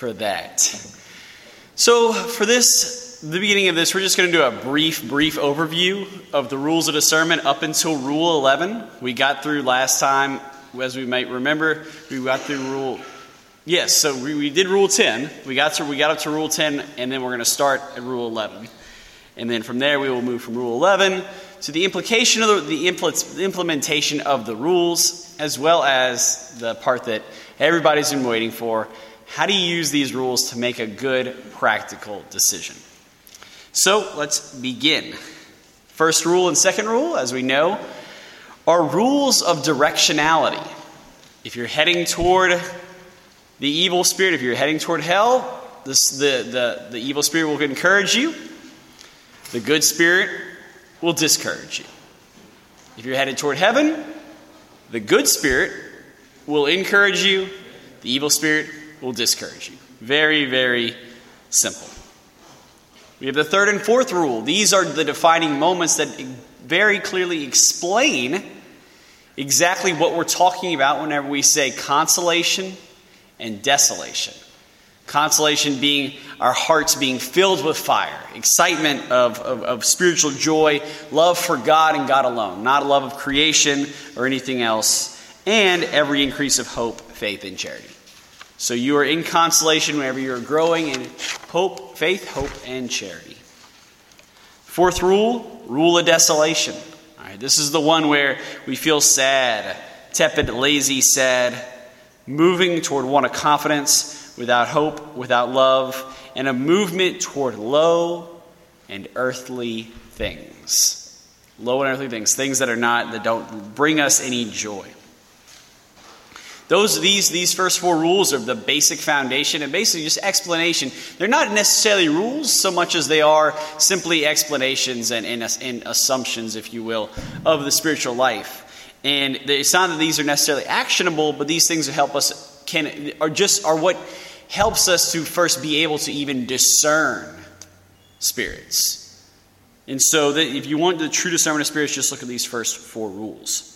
for that. So, for this, the beginning of this, we're just going to do a brief, brief overview of the rules of discernment up until Rule 11. We got through last time, as we might remember, we got through Rule. Yes, so we, we did Rule 10. We got to we got up to Rule 10, and then we're going to start at Rule 11. And then from there, we will move from Rule 11 to the implication of the, the impl- implementation of the rules, as well as the part that everybody's been waiting for how do you use these rules to make a good practical decision? So let's begin. First rule and second rule, as we know, are rules of directionality. If you're heading toward the evil spirit, if you're heading toward hell, this, the, the, the evil spirit will encourage you, the good spirit will discourage you. If you're headed toward heaven, the good spirit will encourage you, the evil spirit will discourage you. Very, very simple. We have the third and fourth rule. These are the defining moments that very clearly explain exactly what we're talking about whenever we say consolation and desolation. Consolation being our hearts being filled with fire, excitement of, of, of, spiritual joy, love for God and God alone, not a love of creation or anything else, and every increase of hope, faith, and charity. So you are in consolation whenever you're growing in hope, faith, hope, and charity. Fourth rule, rule of desolation. All right, this is the one where we feel sad, tepid, lazy, sad, moving toward one of confidence, without hope, without love, and a movement toward low and earthly things. Low and earthly things, things that are not, that don't bring us any joy. Those, these, these first four rules are the basic foundation and basically just explanation. They're not necessarily rules so much as they are simply explanations and, and, and assumptions, if you will, of the spiritual life. And it's not that these are necessarily actionable, but these things help us can are just are what helps us to first be able to even discern spirits. And so, that if you want the true discernment of spirits, just look at these first four rules.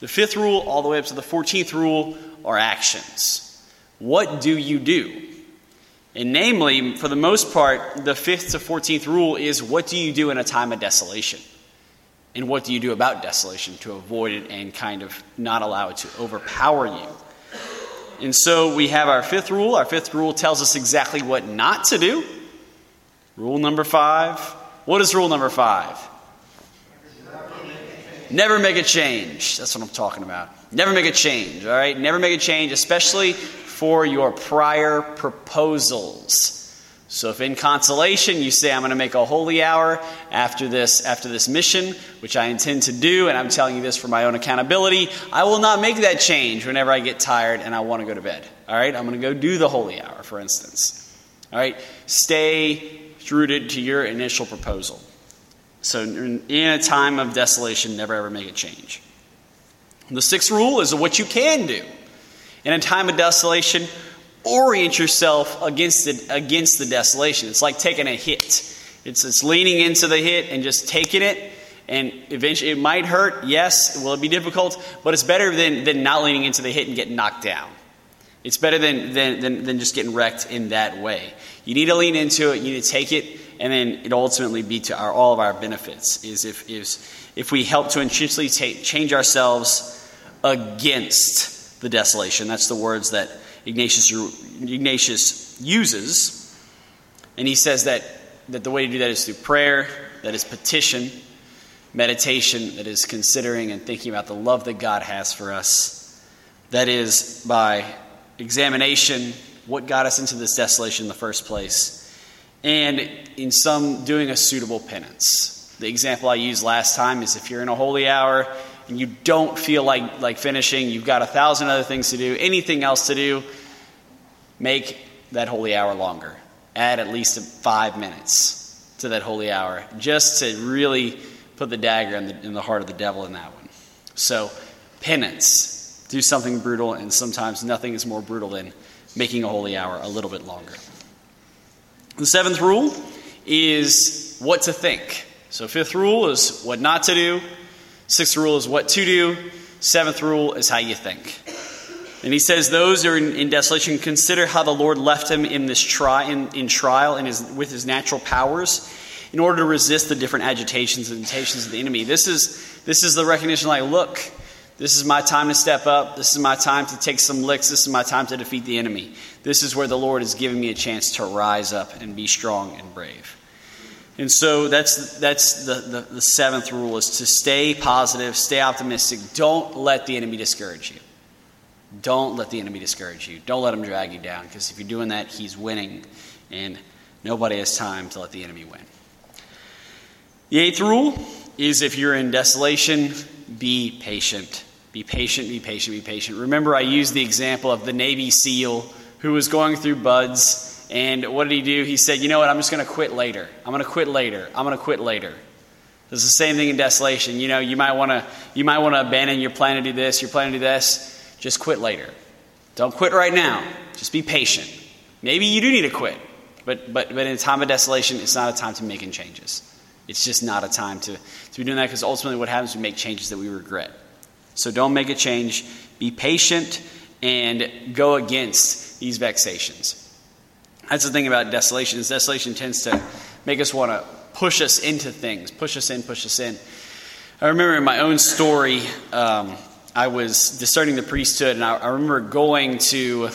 The fifth rule, all the way up to the 14th rule, are actions. What do you do? And namely, for the most part, the fifth to 14th rule is what do you do in a time of desolation? And what do you do about desolation to avoid it and kind of not allow it to overpower you? And so we have our fifth rule. Our fifth rule tells us exactly what not to do. Rule number five. What is rule number five? Never make a change. That's what I'm talking about. Never make a change, all right? Never make a change, especially for your prior proposals. So if in consolation you say I'm going to make a holy hour after this after this mission, which I intend to do and I'm telling you this for my own accountability, I will not make that change whenever I get tired and I want to go to bed. All right? I'm going to go do the holy hour for instance. All right? Stay rooted to your initial proposal. So, in a time of desolation, never ever make a change. The sixth rule is what you can do. In a time of desolation, orient yourself against the, against the desolation. It's like taking a hit. It's, it's leaning into the hit and just taking it. And eventually, it might hurt. Yes, it will it be difficult? But it's better than, than not leaning into the hit and getting knocked down. It's better than, than, than, than just getting wrecked in that way. You need to lean into it. You need to take it and then it ultimately be to our, all of our benefits is if, if, if we help to intentionally take, change ourselves against the desolation. That's the words that Ignatius, Ignatius uses. And he says that, that the way to do that is through prayer, that is petition, meditation, that is considering and thinking about the love that God has for us, that is by examination, what got us into this desolation in the first place and in some doing a suitable penance. The example I used last time is if you're in a holy hour and you don't feel like, like finishing, you've got a thousand other things to do, anything else to do, make that holy hour longer. Add at least five minutes to that holy hour just to really put the dagger in the, in the heart of the devil in that one. So, penance. Do something brutal, and sometimes nothing is more brutal than making a holy hour a little bit longer. The seventh rule is what to think. So, fifth rule is what not to do. Sixth rule is what to do. Seventh rule is how you think. And he says, Those who are in, in desolation, consider how the Lord left him in this tri- in, in trial in his, with his natural powers in order to resist the different agitations and temptations of the enemy. This is, this is the recognition like, look, this is my time to step up. This is my time to take some licks. This is my time to defeat the enemy. This is where the Lord has given me a chance to rise up and be strong and brave. And so that's, that's the, the, the seventh rule is to stay positive, stay optimistic. Don't let the enemy discourage you. Don't let the enemy discourage you. Don't let him drag you down because if you're doing that, he's winning. And nobody has time to let the enemy win. The eighth rule is if you're in desolation, be patient. Be patient, be patient, be patient. Remember, I used the example of the Navy SEAL who was going through BUD/S. And what did he do? He said, You know what? I'm just going to quit later. I'm going to quit later. I'm going to quit later. It's the same thing in desolation. You know, you might want to you might want to abandon your plan to do this, your plan to do this. Just quit later. Don't quit right now. Just be patient. Maybe you do need to quit. But but but in a time of desolation, it's not a time to making changes. It's just not a time to, to be doing that because ultimately what happens is we make changes that we regret. So don't make a change. Be patient and go against these vexations. That's the thing about desolation is desolation tends to make us want to push us into things, push us in, push us in. I remember in my own story, um, I was discerning the priesthood, and I, I remember going to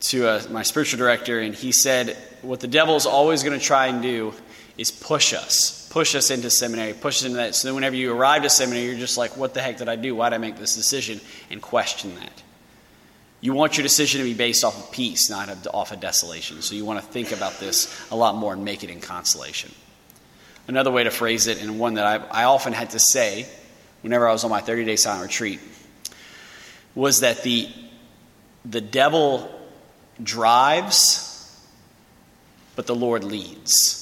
to uh, my spiritual director, and he said, "What the devil is always going to try and do is push us, push us into seminary, push us into that. So then, whenever you arrive at seminary, you're just like, "What the heck did I do? Why did I make this decision?" And question that. You want your decision to be based off of peace, not off of desolation. So you want to think about this a lot more and make it in consolation. Another way to phrase it, and one that I, I often had to say whenever I was on my 30 day silent retreat, was that the, the devil drives, but the Lord leads.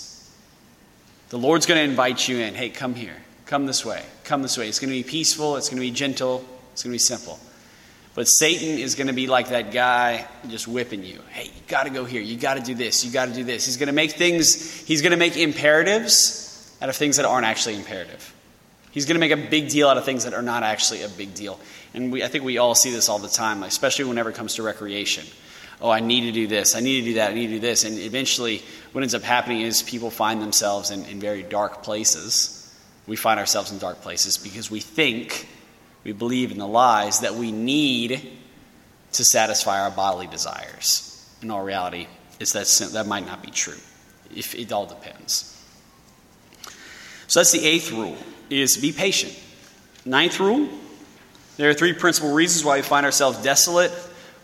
The Lord's going to invite you in. Hey, come here. Come this way. Come this way. It's going to be peaceful. It's going to be gentle. It's going to be simple. But Satan is going to be like that guy just whipping you. Hey, you got to go here. You got to do this. You got to do this. He's going to make things, he's going to make imperatives out of things that aren't actually imperative. He's going to make a big deal out of things that are not actually a big deal. And we, I think we all see this all the time, especially whenever it comes to recreation. Oh, I need to do this. I need to do that. I need to do this. And eventually, what ends up happening is people find themselves in, in very dark places. We find ourselves in dark places because we think we believe in the lies that we need to satisfy our bodily desires. In all reality, it's that, that might not be true. If it all depends. So that's the eighth rule is be patient. Ninth rule, there are three principal reasons why we find ourselves desolate.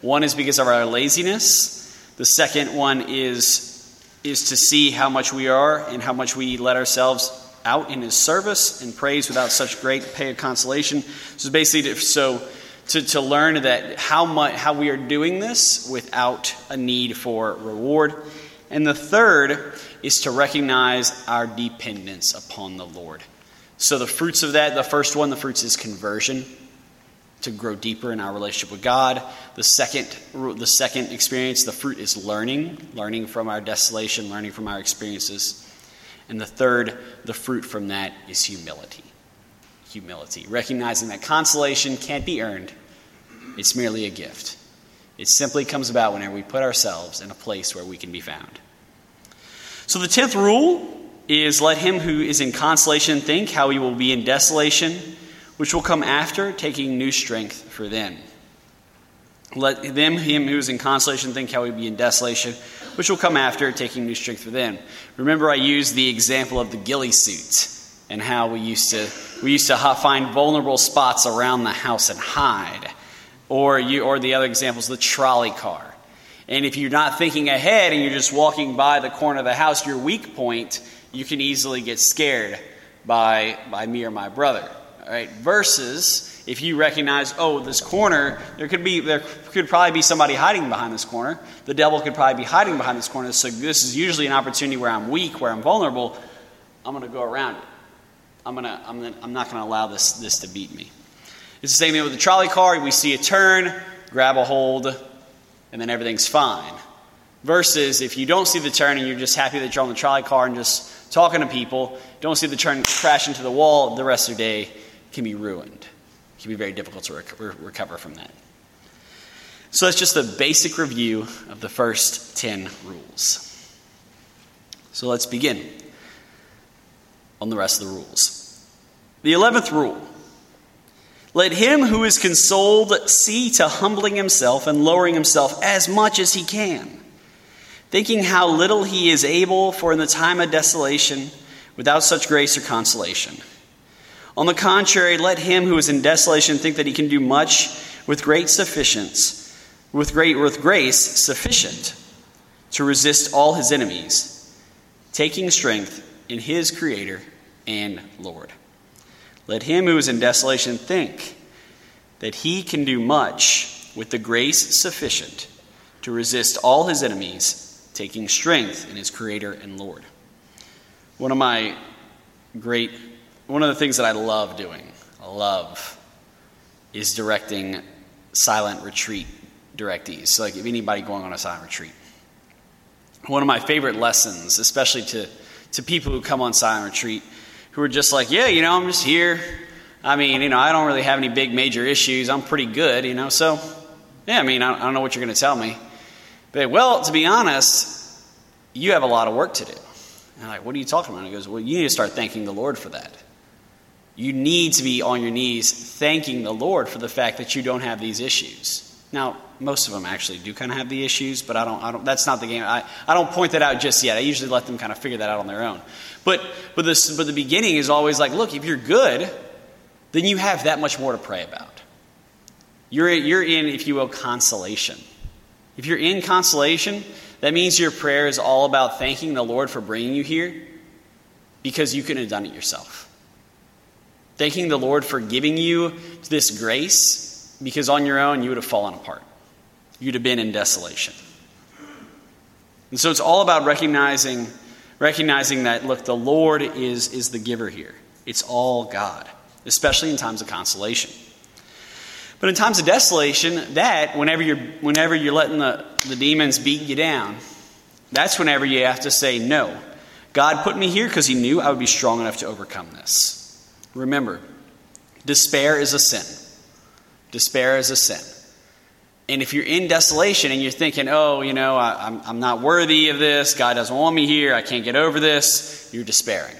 One is because of our laziness. The second one is is to see how much we are and how much we let ourselves out in his service and praise without such great pay of consolation. So basically, to, so to, to learn that how much how we are doing this without a need for reward. And the third is to recognize our dependence upon the Lord. So the fruits of that, the first one, the fruits is conversion to grow deeper in our relationship with God. The second, the second experience, the fruit is learning, learning from our desolation, learning from our experiences. And the third, the fruit from that is humility. Humility. Recognizing that consolation can't be earned, it's merely a gift. It simply comes about whenever we put ourselves in a place where we can be found. So the tenth rule is let him who is in consolation think how he will be in desolation, which will come after, taking new strength for them. Let them, him who is in consolation, think how he be in desolation, which will come after, taking new strength for them. Remember, I used the example of the ghillie suit and how we used to we used to find vulnerable spots around the house and hide, or you, or the other examples, the trolley car. And if you're not thinking ahead and you're just walking by the corner of the house, your weak point, you can easily get scared by by me or my brother. Right, versus if you recognize, oh, this corner, there could be there could probably be somebody hiding behind this corner. The devil could probably be hiding behind this corner. So this is usually an opportunity where I'm weak, where I'm vulnerable. I'm going to go around it. I'm gonna, I'm, gonna, I'm not going to allow this, this to beat me. It's the same thing with the trolley car. We see a turn, grab a hold, and then everything's fine. Versus if you don't see the turn and you're just happy that you're on the trolley car and just talking to people, don't see the turn crash into the wall, the rest of your day can be ruined. It can be very difficult to rec- recover from that. So that's just a basic review of the first 10 rules. So let's begin on the rest of the rules. The 11th rule Let him who is consoled see to humbling himself and lowering himself as much as he can, thinking how little he is able, for in the time of desolation, without such grace or consolation. On the contrary, let him who is in desolation think that he can do much with great sufficiency, with great with grace sufficient to resist all his enemies, taking strength in his creator and Lord. Let him who is in desolation think that he can do much with the grace sufficient to resist all his enemies, taking strength in his creator and Lord. One of my great, one of the things that I love doing, love, is directing silent retreat directees. So, like, if anybody going on a silent retreat, one of my favorite lessons, especially to, to people who come on silent retreat, who are just like, yeah, you know, I'm just here. I mean, you know, I don't really have any big major issues. I'm pretty good, you know. So, yeah, I mean, I, I don't know what you're going to tell me. But, well, to be honest, you have a lot of work to do. And I'm like, what are you talking about? And he goes, well, you need to start thanking the Lord for that. You need to be on your knees thanking the Lord for the fact that you don't have these issues. Now, most of them actually do kind of have the issues, but I don't, I don't that's not the game. I, I don't point that out just yet. I usually let them kind of figure that out on their own. But, but, this, but the beginning is always like, look, if you're good, then you have that much more to pray about. You're, you're in, if you will, consolation. If you're in consolation, that means your prayer is all about thanking the Lord for bringing you here because you couldn't have done it yourself. Thanking the Lord for giving you this grace because on your own you would have fallen apart. You'd have been in desolation. And so it's all about recognizing recognizing that, look, the Lord is, is the giver here. It's all God, especially in times of consolation. But in times of desolation, that, whenever you're, whenever you're letting the, the demons beat you down, that's whenever you have to say, no. God put me here because He knew I would be strong enough to overcome this. Remember, despair is a sin. Despair is a sin. And if you're in desolation and you're thinking, oh, you know, I, am I'm not worthy of this, God doesn't want me here, I can't get over this, you're despairing.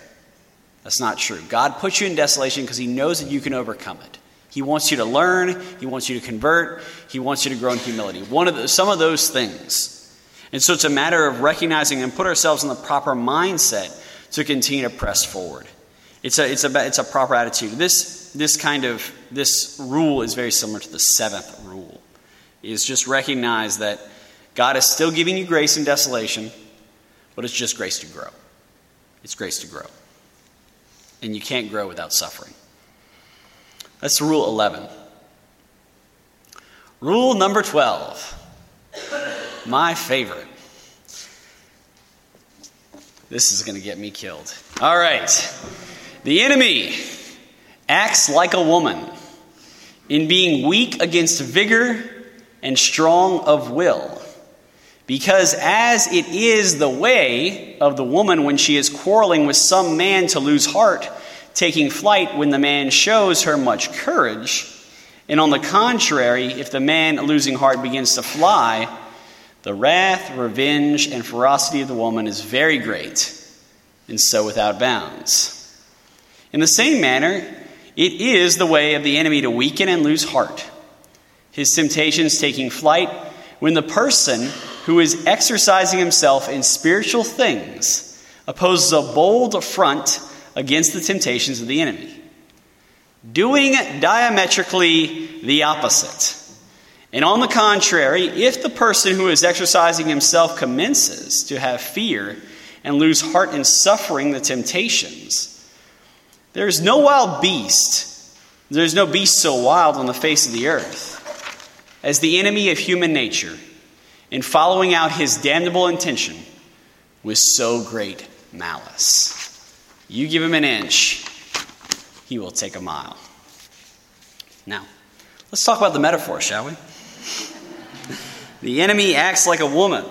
That's not true. God puts you in desolation because He knows that you can overcome it. He wants you to learn, He wants you to convert, He wants you to grow in humility. One of the, some of those things. And so it's a matter of recognizing and put ourselves in the proper mindset to continue to press forward. It's a, it's a, it's a proper attitude. This, this kind of, this rule is very similar to the seventh rule is just recognize that God is still giving you grace in desolation, but it's just grace to grow. It's grace to grow. And you can't grow without suffering. That's rule 11. Rule number 12. My favorite. This is going to get me killed. All right. The enemy acts like a woman in being weak against vigor and strong of will. Because as it is the way of the woman when she is quarreling with some man to lose heart, taking flight when the man shows her much courage, and on the contrary, if the man losing heart begins to fly, the wrath, revenge, and ferocity of the woman is very great, and so without bounds. In the same manner, it is the way of the enemy to weaken and lose heart his temptations taking flight, when the person who is exercising himself in spiritual things opposes a bold affront against the temptations of the enemy, doing diametrically the opposite. And on the contrary, if the person who is exercising himself commences to have fear and lose heart in suffering the temptations, there is no wild beast, there is no beast so wild on the face of the earth as the enemy of human nature in following out his damnable intention with so great malice. You give him an inch, he will take a mile. Now, let's talk about the metaphor, shall we? the enemy acts like a woman.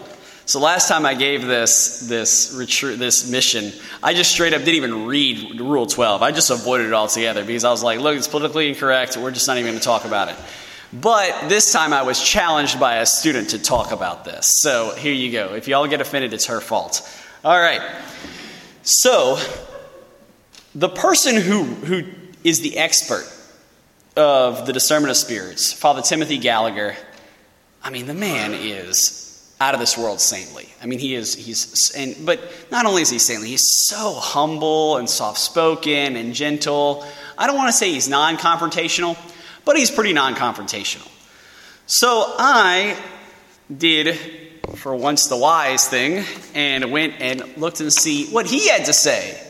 So last time I gave this this retreat, this mission, I just straight up didn't even read Rule 12. I just avoided it altogether because I was like, look, it's politically incorrect. We're just not even going to talk about it. But this time I was challenged by a student to talk about this. So here you go. If y'all get offended, it's her fault. All right. So, the person who, who is the expert of the discernment of spirits, Father Timothy Gallagher, I mean, the man is out of this world saintly. I mean, he is, he's, and, but not only is he saintly, he's so humble and soft spoken and gentle. I don't want to say he's non confrontational, but he's pretty non confrontational. So I did, for once, the wise thing and went and looked and see what he had to say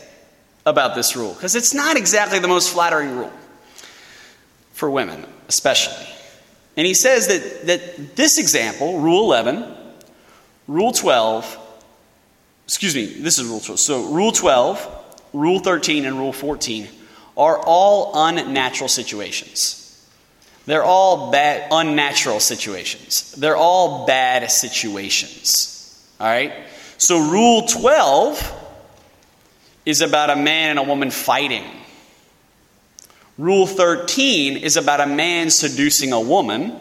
about this rule, because it's not exactly the most flattering rule for women, especially. And he says that, that this example, Rule 11, Rule 12, excuse me, this is Rule 12. So, Rule 12, Rule 13, and Rule 14 are all unnatural situations. They're all bad, unnatural situations. They're all bad situations. All right? So, Rule 12 is about a man and a woman fighting. Rule 13 is about a man seducing a woman.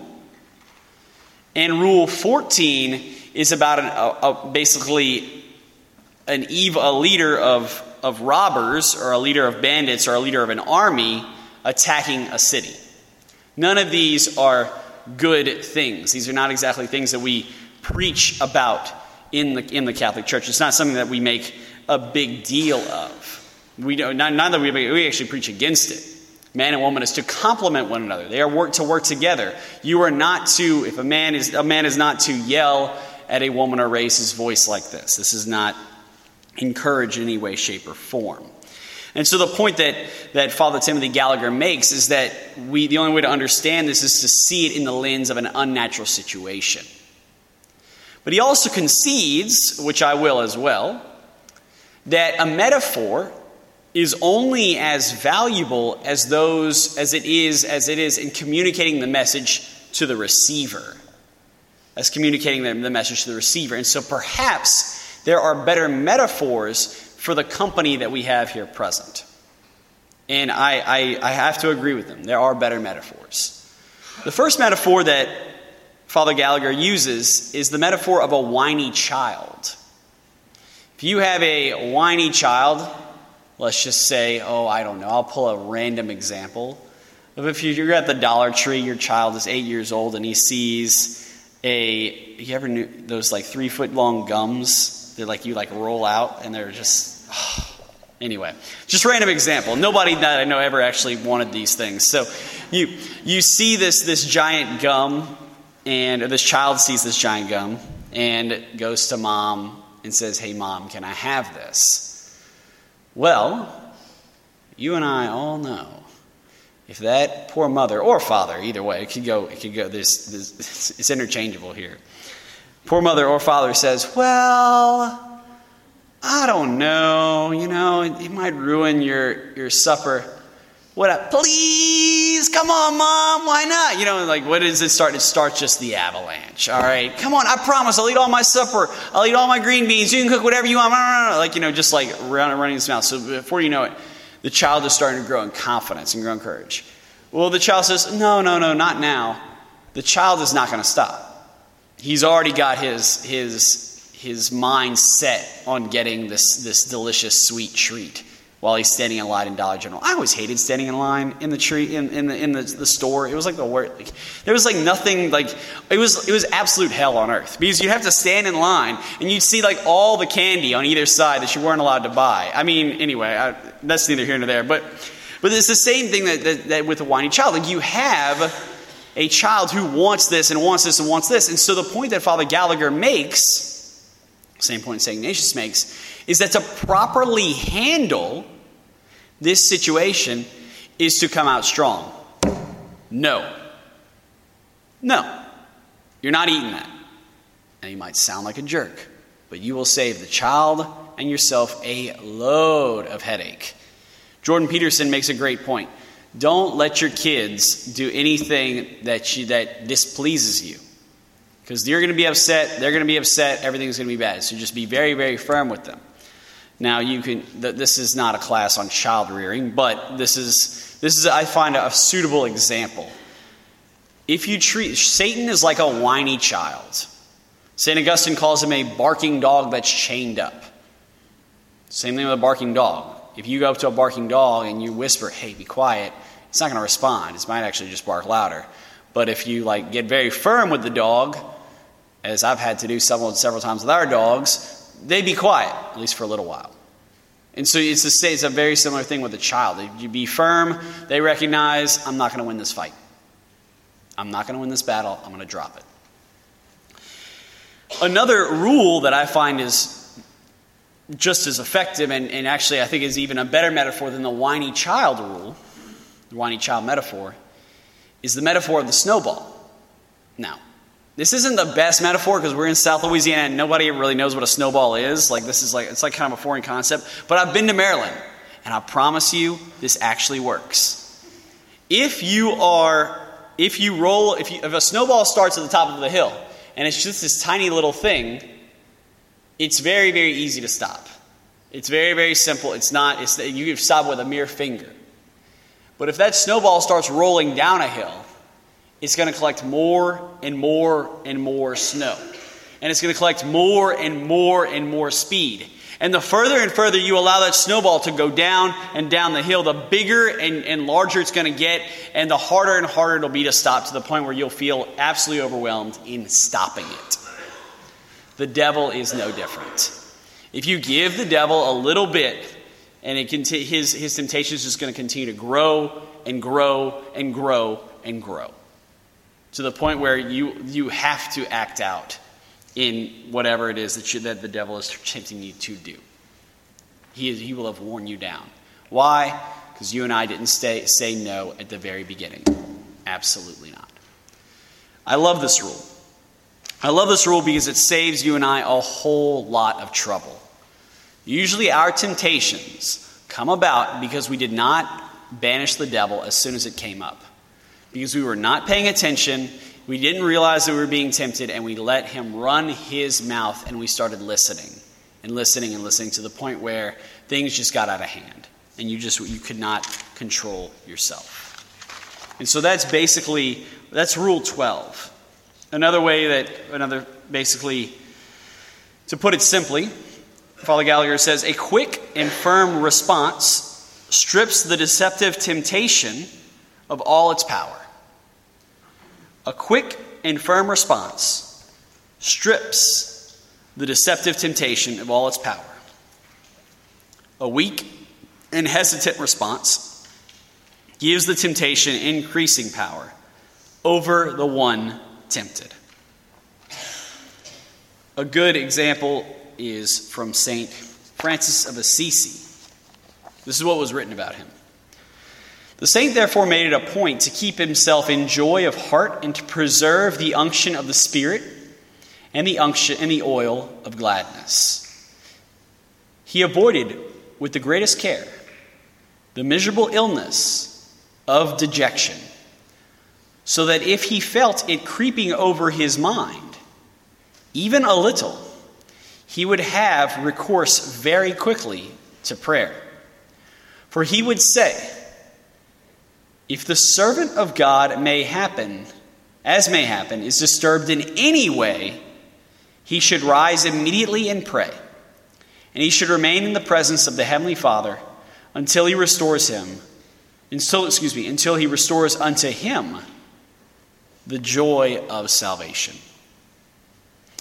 And Rule 14 is about an, a, a, basically an evil, a leader of, of robbers or a leader of bandits or a leader of an army attacking a city. None of these are good things. These are not exactly things that we preach about in the, in the Catholic Church. It's not something that we make a big deal of. We don't, not, not that we, we actually preach against it. Man and woman is to complement one another. They are work to work together. You are not to, if a man is a man is not to yell at a woman or raise his voice like this. This is not encouraged in any way, shape, or form. And so the point that, that Father Timothy Gallagher makes is that we, the only way to understand this is to see it in the lens of an unnatural situation. But he also concedes, which I will as well, that a metaphor is only as valuable as those as it is as it is in communicating the message to the receiver as communicating the, message to the receiver. And so perhaps there are better metaphors for the company that we have here present. And I, I, I have to agree with them. There are better metaphors. The first metaphor that father gallagher uses is the metaphor of a whiny child. If you have a whiny child let's just say, oh, I don't know, I'll pull a random example if you're at the Dollar Tree, your child is eight years old and he sees a, you ever knew those like three foot long gums? They're like, you like roll out and they're just, oh. anyway, just random example. Nobody that I know ever actually wanted these things. So you, you see this, this giant gum and this child sees this giant gum and goes to mom and says, hey mom, can I have this? Well, you and I all know if that poor mother or father, either way, it could go, it could go, this, there's, it's interchangeable here. Poor mother or father says, Well, I don't know, you know, it, it might ruin your, your supper. What? Please, come on, mom. Why not? You know, like what does it start? It starts just the avalanche. All right, come on. I promise. I'll eat all my supper. I'll eat all my green beans. You can cook whatever you want. Like you know, just like running his mouth. So before you know it, the child is starting to grow in confidence and grow in courage. Well, the child says, "No, no, no, not now." The child is not going to stop. He's already got his his his mind set on getting this this delicious sweet treat while he's standing in line in Dollar General. I always hated standing in line in the tree in, in the in the, the store. It was like the worst. Like, there was like nothing like it was it was absolute hell on earth because you'd have to stand in line and you'd see like all the candy on either side that you weren't allowed to buy. I mean, anyway, I, that's neither here nor there. But but it's the same thing that, that, that with a whiny child. Like you have a child who wants this and wants this and wants this, and so the point that Father Gallagher makes, same point St. Ignatius makes, is that to properly handle this situation is to come out strong. No. No. You're not eating that. And you might sound like a jerk, but you will save the child and yourself a load of headache. Jordan Peterson makes a great point. Don't let your kids do anything that, you, that displeases you. Because you're going to be upset, they're going to be upset, everything's going to be bad. So just be very, very firm with them. Now, you can. This is not a class on child rearing, but this is this is I find a suitable example. If you treat Satan is like a whiny child. St. Augustine calls him a barking dog that's chained up. Same thing with a barking dog. If you go up to a barking dog and you whisper, hey, be quiet, it's not going to respond. It might actually just bark louder. But if you like get very firm with the dog, as I've had to do several several times with our dogs, they be quiet, at least for a little while. And so it's, a, it's a very similar thing with a child. You be firm, they recognize, I'm not going to win this fight. I'm not going to win this battle. I'm going to drop it. Another rule that I find is just as effective, and, and actually I think is even a better metaphor than the whiny child rule, the whiny child metaphor, is the metaphor of the snowball. Now, this isn't the best metaphor because we're in South Louisiana and nobody really knows what a snowball is. Like this is like it's like kind of a foreign concept. But I've been to Maryland, and I promise you, this actually works. If you are, if you roll, if, you, if a snowball starts at the top of the hill and it's just this tiny little thing, it's very very easy to stop. It's very very simple. It's not. It's you can stop with a mere finger. But if that snowball starts rolling down a hill it's going to collect more and more and more snow. And it's going to collect more and more and more speed. And the further and further you allow that snowball to go down and down the hill, the bigger and, and larger it's going to get, and the harder and harder it'll be to stop to the point where you'll feel absolutely overwhelmed in stopping it. The devil is no different. If you give the devil a little bit, and it can his, his temptation is just going to continue to grow and grow and grow and grow to the point where you, you have to act out in whatever it is that, you, that the devil is tempting you to do. He, is, he will have worn you down. Why? Because you and I didn't stay, say no at the very beginning. Absolutely not. I love this rule. I love this rule because it saves you and I a whole lot of trouble. Usually, our temptations come about because we did not banish the devil as soon as it came up because we were not paying attention. We didn't realize that we were being tempted, and we let him run his mouth, and we started listening and listening and listening to the point where things just got out of hand, and you just you could not control yourself. And so that's basically that's rule 12. Another way that another basically to put it simply, Father Gallagher says a quick and firm response strips the deceptive temptation of all its power. A quick and firm response strips the deceptive temptation of all its power. A weak and hesitant response gives the temptation increasing power over the one tempted. A good example is from St. Francis of Assisi. This is what was written about him. The saint therefore made it a point to keep himself in joy of heart and to preserve the unction of the Spirit and the unction and the oil of gladness. He avoided with the greatest care the miserable illness of dejection, so that if he felt it creeping over his mind, even a little, he would have recourse very quickly to prayer. For he would say, if the servant of God may happen, as may happen, is disturbed in any way, he should rise immediately and pray. And he should remain in the presence of the Heavenly Father until he restores him, until, excuse me, until he restores unto him the joy of salvation.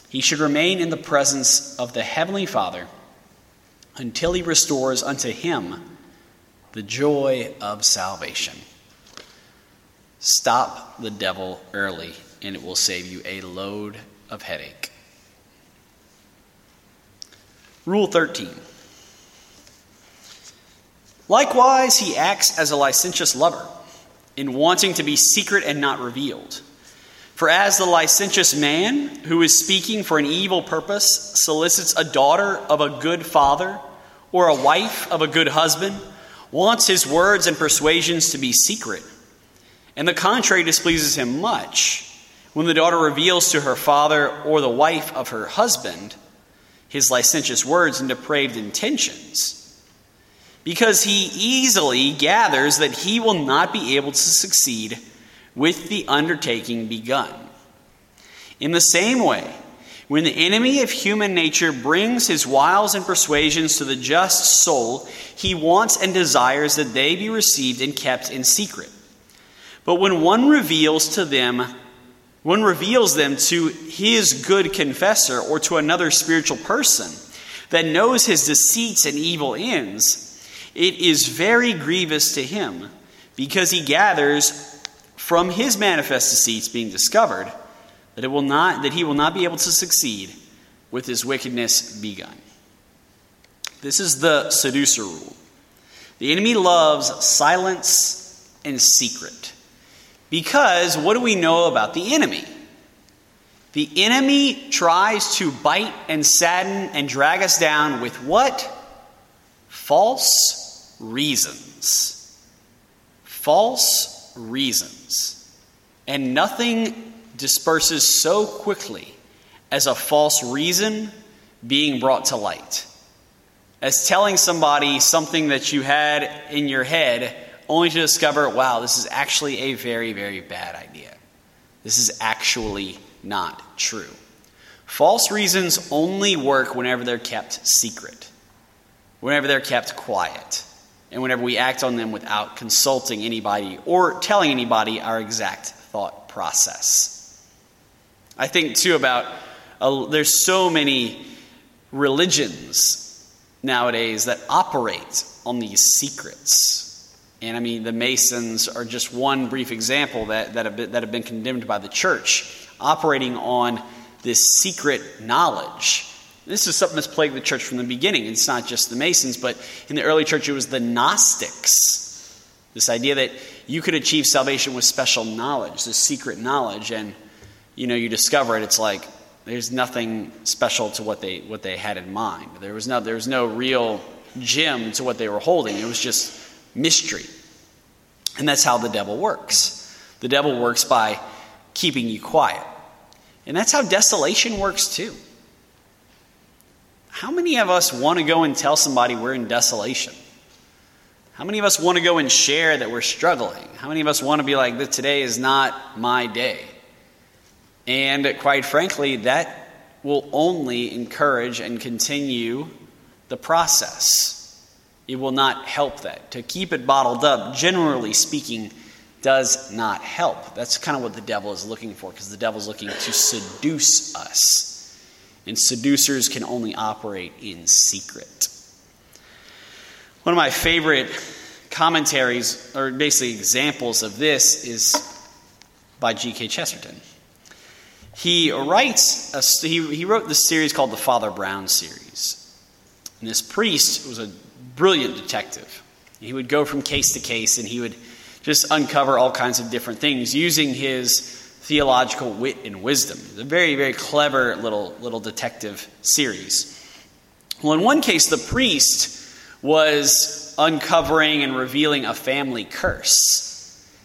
He should remain in the presence of the Heavenly Father until he restores unto him the joy of salvation. Stop the devil early, and it will save you a load of headache. Rule 13. Likewise, he acts as a licentious lover, in wanting to be secret and not revealed. For as the licentious man, who is speaking for an evil purpose, solicits a daughter of a good father, or a wife of a good husband, wants his words and persuasions to be secret, and the contrary displeases him much when the daughter reveals to her father or the wife of her husband his licentious words and depraved intentions. Because he easily gathers that he will not be able to succeed with the undertaking begun. In the same way, when the enemy of human nature brings his wiles and persuasions to the just soul, he wants and desires that they be received and kept in secret. But when one reveals to them, one reveals them to his good confessor or to another spiritual person that knows his deceits and evil ends, it is very grievous to him because he gathers from his manifest deceits being discovered that it will not that he will not be able to succeed with his wickedness begun. This is the seducer rule. The enemy loves silence and secret. Because what do we know about the enemy? The enemy tries to bite and sadden and drag us down with what? False reasons. False reasons. And nothing disperses so quickly as a false reason being brought to light. As telling somebody something that you had in your head only to discover, wow, this is actually a very, very bad idea. This is actually not true. False reasons only work whenever they're kept secret, whenever they're kept quiet, and whenever we act on them without consulting anybody or telling anybody our exact thought process. I think too about uh, there's so many religions nowadays that operate on these secrets. And I mean, the Masons are just one brief example that, that, have been, that have been condemned by the church, operating on this secret knowledge. This is something that's plagued the church from the beginning. It's not just the Masons, but in the early church, it was the Gnostics. This idea that you could achieve salvation with special knowledge, this secret knowledge. And you know, you discover it, it's like there's nothing special to what they what they had in mind. There was no there was no real gem to what they were holding. It was just mystery. And that's how the devil works. The devil works by keeping you quiet. And that's how desolation works too. How many of us want to go and tell somebody we're in desolation? How many of us want to go and share that we're struggling? How many of us want to be like, today is not my day? And quite frankly, that will only encourage and continue the process. It will not help that. To keep it bottled up, generally speaking, does not help. That's kind of what the devil is looking for, because the devil is looking to seduce us. And seducers can only operate in secret. One of my favorite commentaries, or basically examples of this, is by G.K. Chesterton. He writes, a, he, he wrote this series called the Father Brown series. And this priest was a brilliant detective. He would go from case to case and he would just uncover all kinds of different things using his theological wit and wisdom. A very, very clever little, little detective series. Well, in one case, the priest was uncovering and revealing a family curse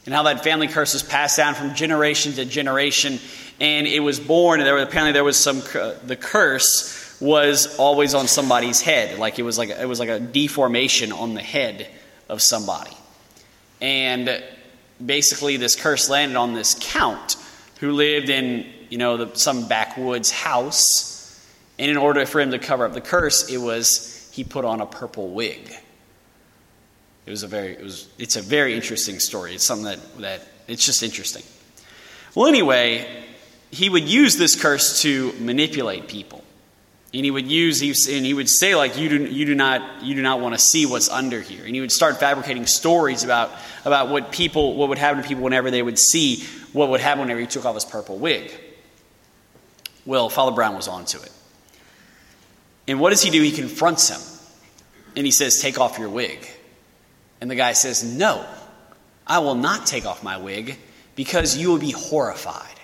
and how that family curse was passed down from generation to generation and it was born and there, apparently there was some the curse was always on somebody's head. Like it was like it was like a deformation on the head of somebody. And basically this curse landed on this count who lived in you know the, some backwoods house. And in order for him to cover up the curse it was he put on a purple wig. It was a very it was it's a very interesting story. It's something that that it's just interesting. Well anyway he would use this curse to manipulate people. And he would use, and he would say, like, you do, you do not, you do not want to see what's under here. And he would start fabricating stories about, about what people, what would happen to people whenever they would see what would happen whenever he took off his purple wig. Well, Father Brown was onto it. And what does he do? He confronts him. And he says, Take off your wig. And the guy says, No, I will not take off my wig because you will be horrified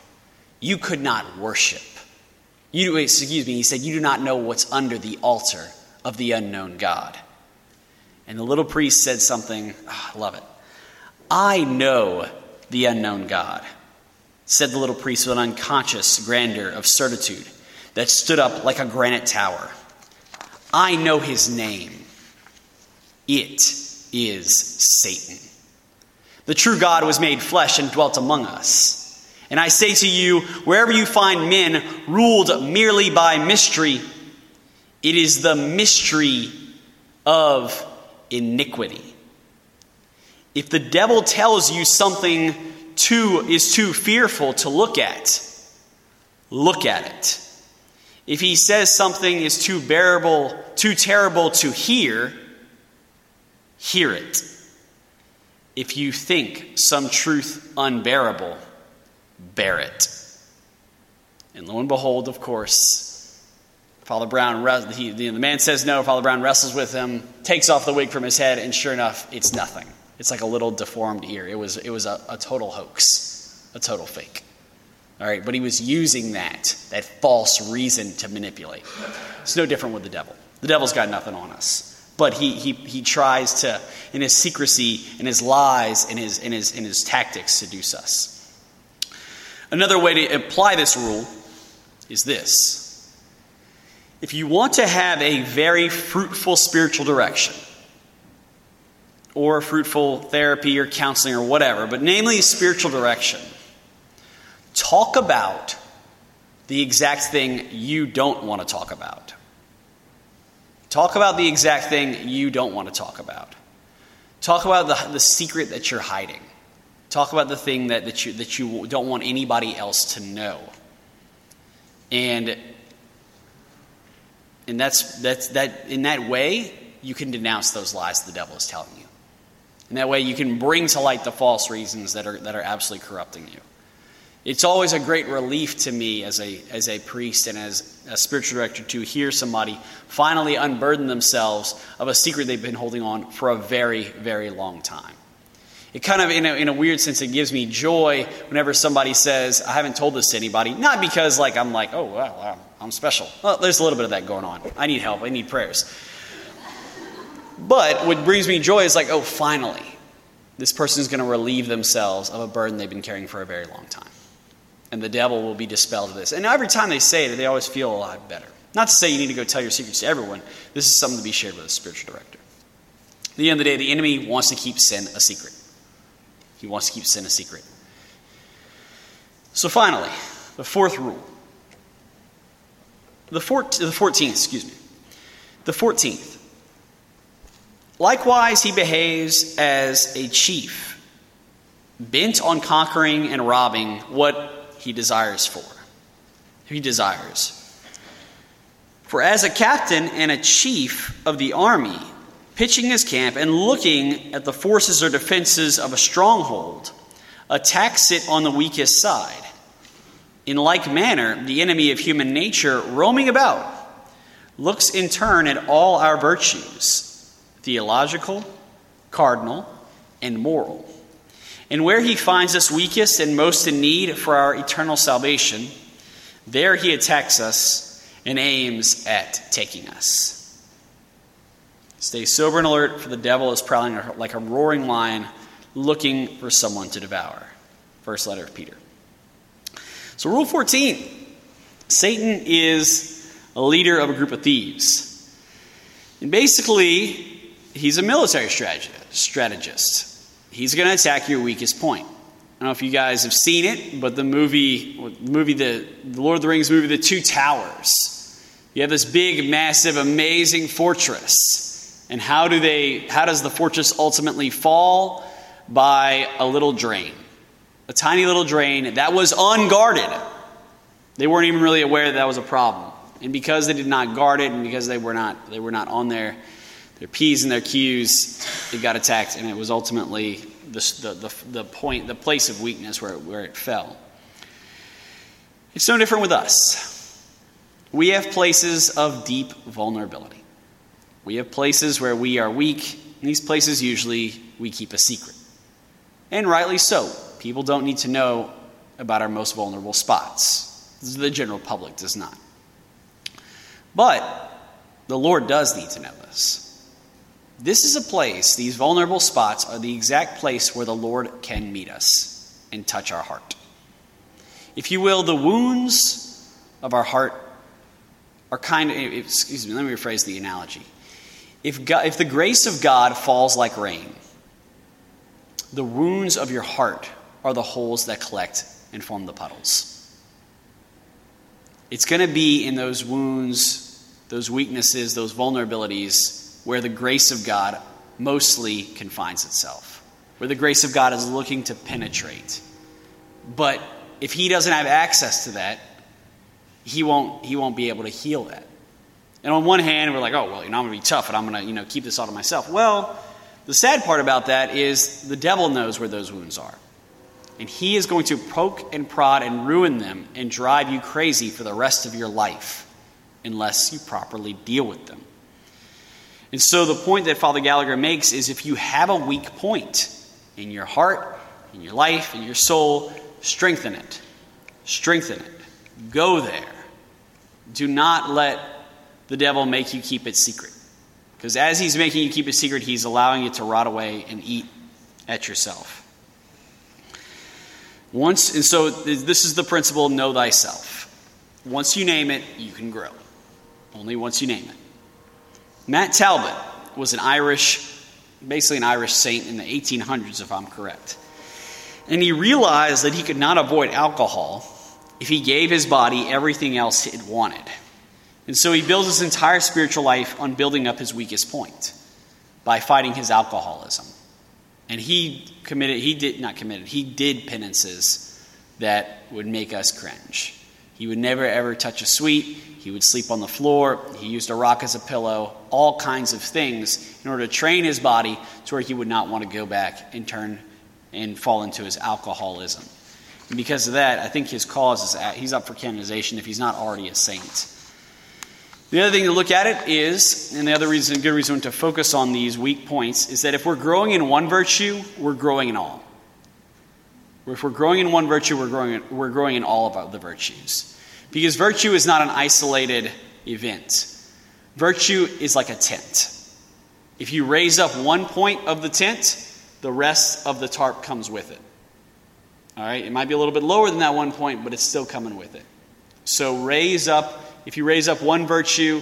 you could not worship. You, excuse me, he said, You do not know what's under the altar of the unknown God. And the little priest said something, oh, I love it. I know the unknown God, said the little priest with an unconscious grandeur of certitude that stood up like a granite tower. I know his name. It is Satan. The true God was made flesh and dwelt among us. And I say to you, wherever you find men ruled merely by mystery, it is the mystery of iniquity. If the devil tells you something too is too fearful to look at, look at it. If he says something is too bearable, too terrible to hear, hear it. If you think some truth unbearable, bear it. And lo and behold, of course, Father Brown, he, the man says no. Father Brown wrestles with him, takes off the wig from his head, and sure enough, it's nothing. It's like a little deformed ear. It was, it was a, a total hoax, a total fake. All right, but he was using that, that false reason to manipulate. It's no different with the devil. The devil's got nothing on us. But he, he, he tries to, in his secrecy, in his lies, in his, in, his, in his tactics, seduce us. Another way to apply this rule is this if you want to have a very fruitful spiritual direction, or fruitful therapy or counseling or whatever, but namely spiritual direction, talk about the exact thing you don't want to talk about. Talk about the exact thing you don't want to talk about. Talk about the, the secret that you're hiding. Talk about the thing that, that, you, that you don't want anybody else to know. And, and that's, that's, that, in that way, you can denounce those lies the devil is telling you. In that way, you can bring to light the false reasons that are, that are absolutely corrupting you. It's always a great relief to me as a, as a priest and as a spiritual director to hear somebody finally unburden themselves of a secret they've been holding on for a very, very long time. It kind of, in a, in a weird sense, it gives me joy whenever somebody says, I haven't told this to anybody. Not because like I'm like, oh, wow, I'm special. Well, there's a little bit of that going on. I need help. I need prayers. But what brings me joy is like, oh, finally, this person is going to relieve themselves of a burden they've been carrying for a very long time and the devil will be dispelled of this. And every time they say it, they always feel a lot better. Not to say you need to go tell your secrets to everyone. This is something to be shared with a spiritual director. At the end of the day, the enemy wants to keep sin a secret. He wants to keep sin a secret. So finally, the fourth rule. The, four, the 14th, excuse me. The 14th. Likewise, he behaves as a chief, bent on conquering and robbing what he desires for. He desires. For as a captain and a chief of the army, pitching his camp and looking at the forces or defenses of a stronghold, attacks it on the weakest side. In like manner, the enemy of human nature, roaming about, looks in turn at all our virtues theological, cardinal, and moral and where he finds us weakest and most in need for our eternal salvation, there he attacks us and aims at taking us. Stay sober and alert, for the devil is prowling like a roaring lion looking for someone to devour. First letter of Peter. So, Rule 14 Satan is a leader of a group of thieves. And basically, he's a military strategist he's going to attack your weakest point. I don't know if you guys have seen it, but the movie, movie the, the Lord of the Rings movie, The Two Towers. You have this big, massive, amazing fortress. And how do they how does the fortress ultimately fall? By a little drain. A tiny little drain that was unguarded. They weren't even really aware that that was a problem. And because they did not guard it and because they were not they were not on their their P's and their Q's, it got attacked, and it was ultimately the, the, the, point, the place of weakness where it, where it fell. It's no different with us. We have places of deep vulnerability. We have places where we are weak. In these places, usually, we keep a secret. And rightly so. People don't need to know about our most vulnerable spots. The general public does not. But the Lord does need to know this. This is a place, these vulnerable spots are the exact place where the Lord can meet us and touch our heart. If you will, the wounds of our heart are kind of, excuse me, let me rephrase the analogy. If, God, if the grace of God falls like rain, the wounds of your heart are the holes that collect and form the puddles. It's going to be in those wounds, those weaknesses, those vulnerabilities where the grace of God mostly confines itself, where the grace of God is looking to penetrate. But if He doesn't have access to that, He won't, he won't be able to heal that. And on one hand, we're like, oh, well, you know, I'm going to be tough and I'm going to, you know, keep this all to myself. Well, the sad part about that is the devil knows where those wounds are. And he is going to poke and prod and ruin them and drive you crazy for the rest of your life unless you properly deal with them. And so, the point that Father Gallagher makes is if you have a weak point in your heart, in your life, in your soul, strengthen it. Strengthen it. Go there. Do not let the devil make you keep it secret. Because as he's making you keep it secret, he's allowing it to rot away and eat at yourself. Once, and so this is the principle know thyself. Once you name it, you can grow. Only once you name it. Matt Talbot was an Irish, basically an Irish saint in the 1800s, if I'm correct. And he realized that he could not avoid alcohol if he gave his body everything else it wanted. And so he builds his entire spiritual life on building up his weakest point by fighting his alcoholism. And he committed, he did not committed, he did penances that would make us cringe. He would never ever touch a sweet. He would sleep on the floor. He used a rock as a pillow, all kinds of things in order to train his body to where he would not want to go back and turn and fall into his alcoholism. And because of that, I think his cause is at, he's up for canonization if he's not already a saint. The other thing to look at it is, and the other reason, good reason to focus on these weak points, is that if we're growing in one virtue, we're growing in all. If we're growing in one virtue, we're growing, we're growing in all of the virtues. Because virtue is not an isolated event, virtue is like a tent. If you raise up one point of the tent, the rest of the tarp comes with it. All right, it might be a little bit lower than that one point, but it's still coming with it. So raise up if you raise up one virtue,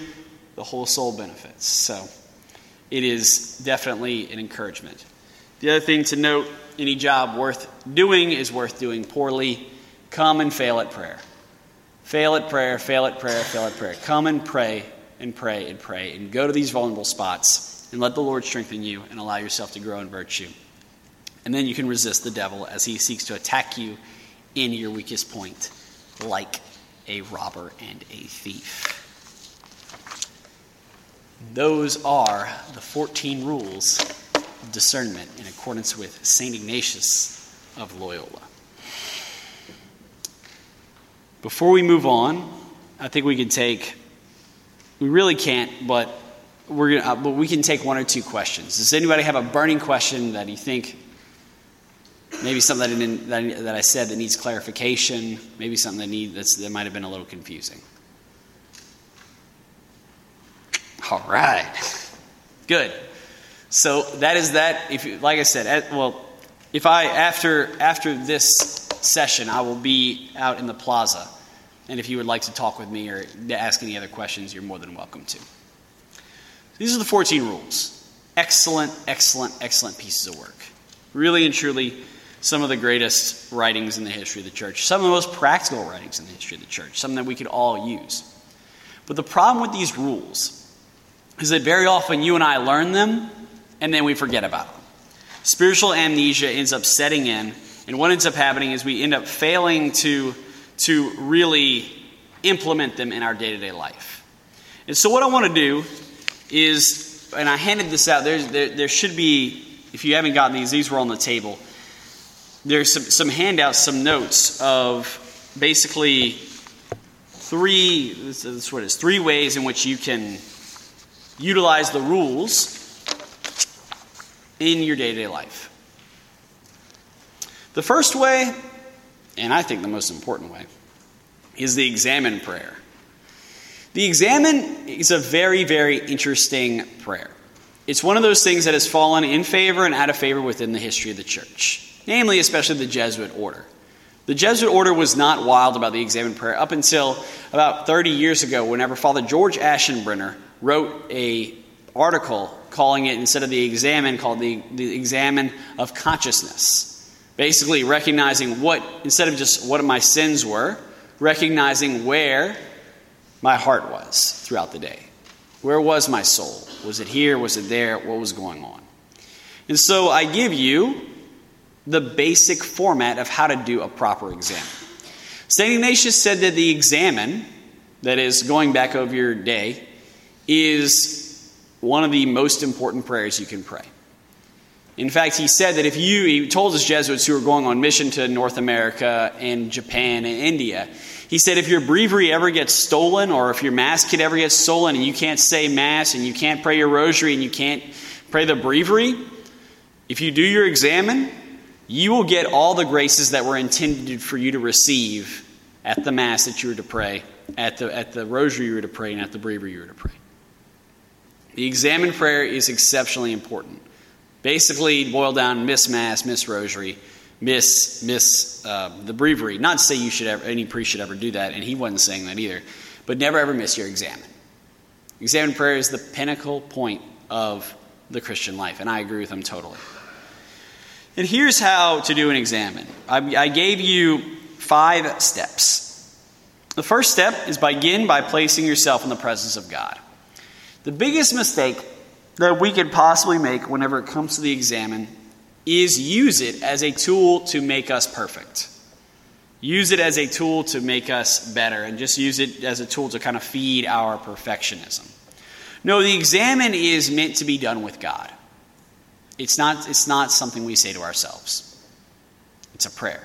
the whole soul benefits. So it is definitely an encouragement. The other thing to note any job worth doing is worth doing poorly. Come and fail at prayer. Fail at prayer, fail at prayer, fail at prayer. Come and pray and pray and pray and go to these vulnerable spots and let the Lord strengthen you and allow yourself to grow in virtue. And then you can resist the devil as he seeks to attack you in your weakest point, like a robber and a thief. Those are the 14 rules of discernment in accordance with St. Ignatius of Loyola. Before we move on, I think we can take, we really can't, but we're gonna, uh, but we can take one or two questions. Does anybody have a burning question that you think maybe something that I, that I, that I said that needs clarification, maybe something that, need, that might have been a little confusing. All right. Good. So that is that. If you, like I said, well, if I after after this session, I will be out in the plaza, and if you would like to talk with me or ask any other questions, you're more than welcome to. These are the 14 rules. Excellent, excellent, excellent pieces of work. Really and truly some of the greatest writings in the history of the church, some of the most practical writings in the history of the church, something that we could all use. But the problem with these rules is that very often you and I learn them and then we forget about them. Spiritual amnesia ends up setting in, and what ends up happening is we end up failing to, to really implement them in our day to day life. And so, what I want to do is, and I handed this out, there, there should be, if you haven't gotten these, these were on the table there's some, some handouts, some notes of basically three, this is what it is, three ways in which you can utilize the rules in your day to day life. The first way, and I think the most important way, is the examen prayer. The examen is a very, very interesting prayer. It's one of those things that has fallen in favor and out of favor within the history of the church namely, especially the Jesuit order. The Jesuit order was not wild about the examen prayer up until about 30 years ago, whenever Father George Aschenbrenner wrote a article calling it, instead of the examen, called the, the examen of consciousness. Basically, recognizing what, instead of just what my sins were, recognizing where my heart was throughout the day. Where was my soul? Was it here? Was it there? What was going on? And so I give you the basic format of how to do a proper exam. St. Ignatius said that the examen, that is going back over your day, is one of the most important prayers you can pray. In fact, he said that if you, he told his Jesuits who were going on mission to North America and Japan and India, he said if your breviary ever gets stolen or if your Mass kit ever gets stolen and you can't say Mass and you can't pray your rosary and you can't pray the breviary, if you do your examen, you will get all the graces that were intended for you to receive at the Mass that you were to pray, at the, at the rosary you were to pray, and at the breviary you were to pray. The examen prayer is exceptionally important. Basically, boil down miss mass, miss rosary, miss miss uh, the breviary. Not to say you should ever, any priest should ever do that, and he wasn't saying that either. But never ever miss your examen. Examen prayer is the pinnacle point of the Christian life, and I agree with him totally. And here's how to do an examen. I, I gave you five steps. The first step is begin by placing yourself in the presence of God. The biggest mistake that we could possibly make whenever it comes to the examen is use it as a tool to make us perfect. Use it as a tool to make us better, and just use it as a tool to kind of feed our perfectionism. No, the examen is meant to be done with God. It's not, it's not something we say to ourselves, it's a prayer.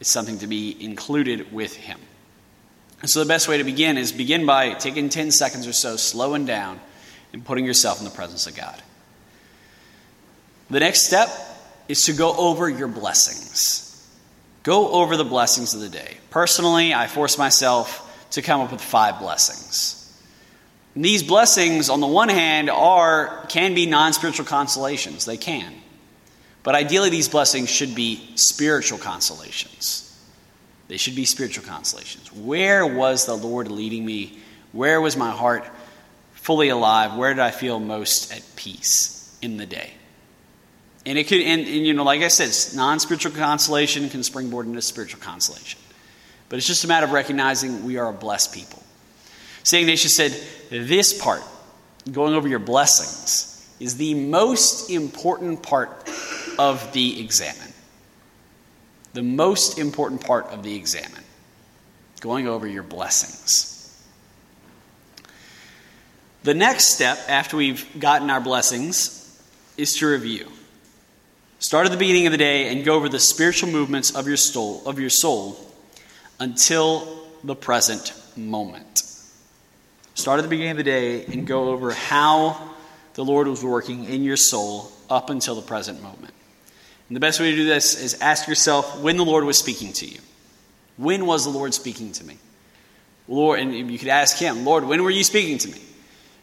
It's something to be included with Him. And so the best way to begin is begin by taking 10 seconds or so, slowing down and putting yourself in the presence of God. The next step is to go over your blessings. Go over the blessings of the day. Personally, I force myself to come up with five blessings. And these blessings, on the one hand, are can be non-spiritual consolations. They can. But ideally, these blessings should be spiritual consolations. They should be spiritual consolations. Where was the Lord leading me? Where was my heart fully alive, where did I feel most at peace in the day? And it could, and, and you know, like I said, non spiritual consolation can springboard into spiritual consolation. But it's just a matter of recognizing we are a blessed people. St. Ignatius said, This part, going over your blessings, is the most important part of the examen. The most important part of the examen. Going over your blessings. The next step after we've gotten our blessings is to review. Start at the beginning of the day and go over the spiritual movements of your soul, of your soul until the present moment. Start at the beginning of the day and go over how the Lord was working in your soul up until the present moment. And the best way to do this is ask yourself when the Lord was speaking to you. When was the Lord speaking to me? Lord, and you could ask him, Lord, when were you speaking to me?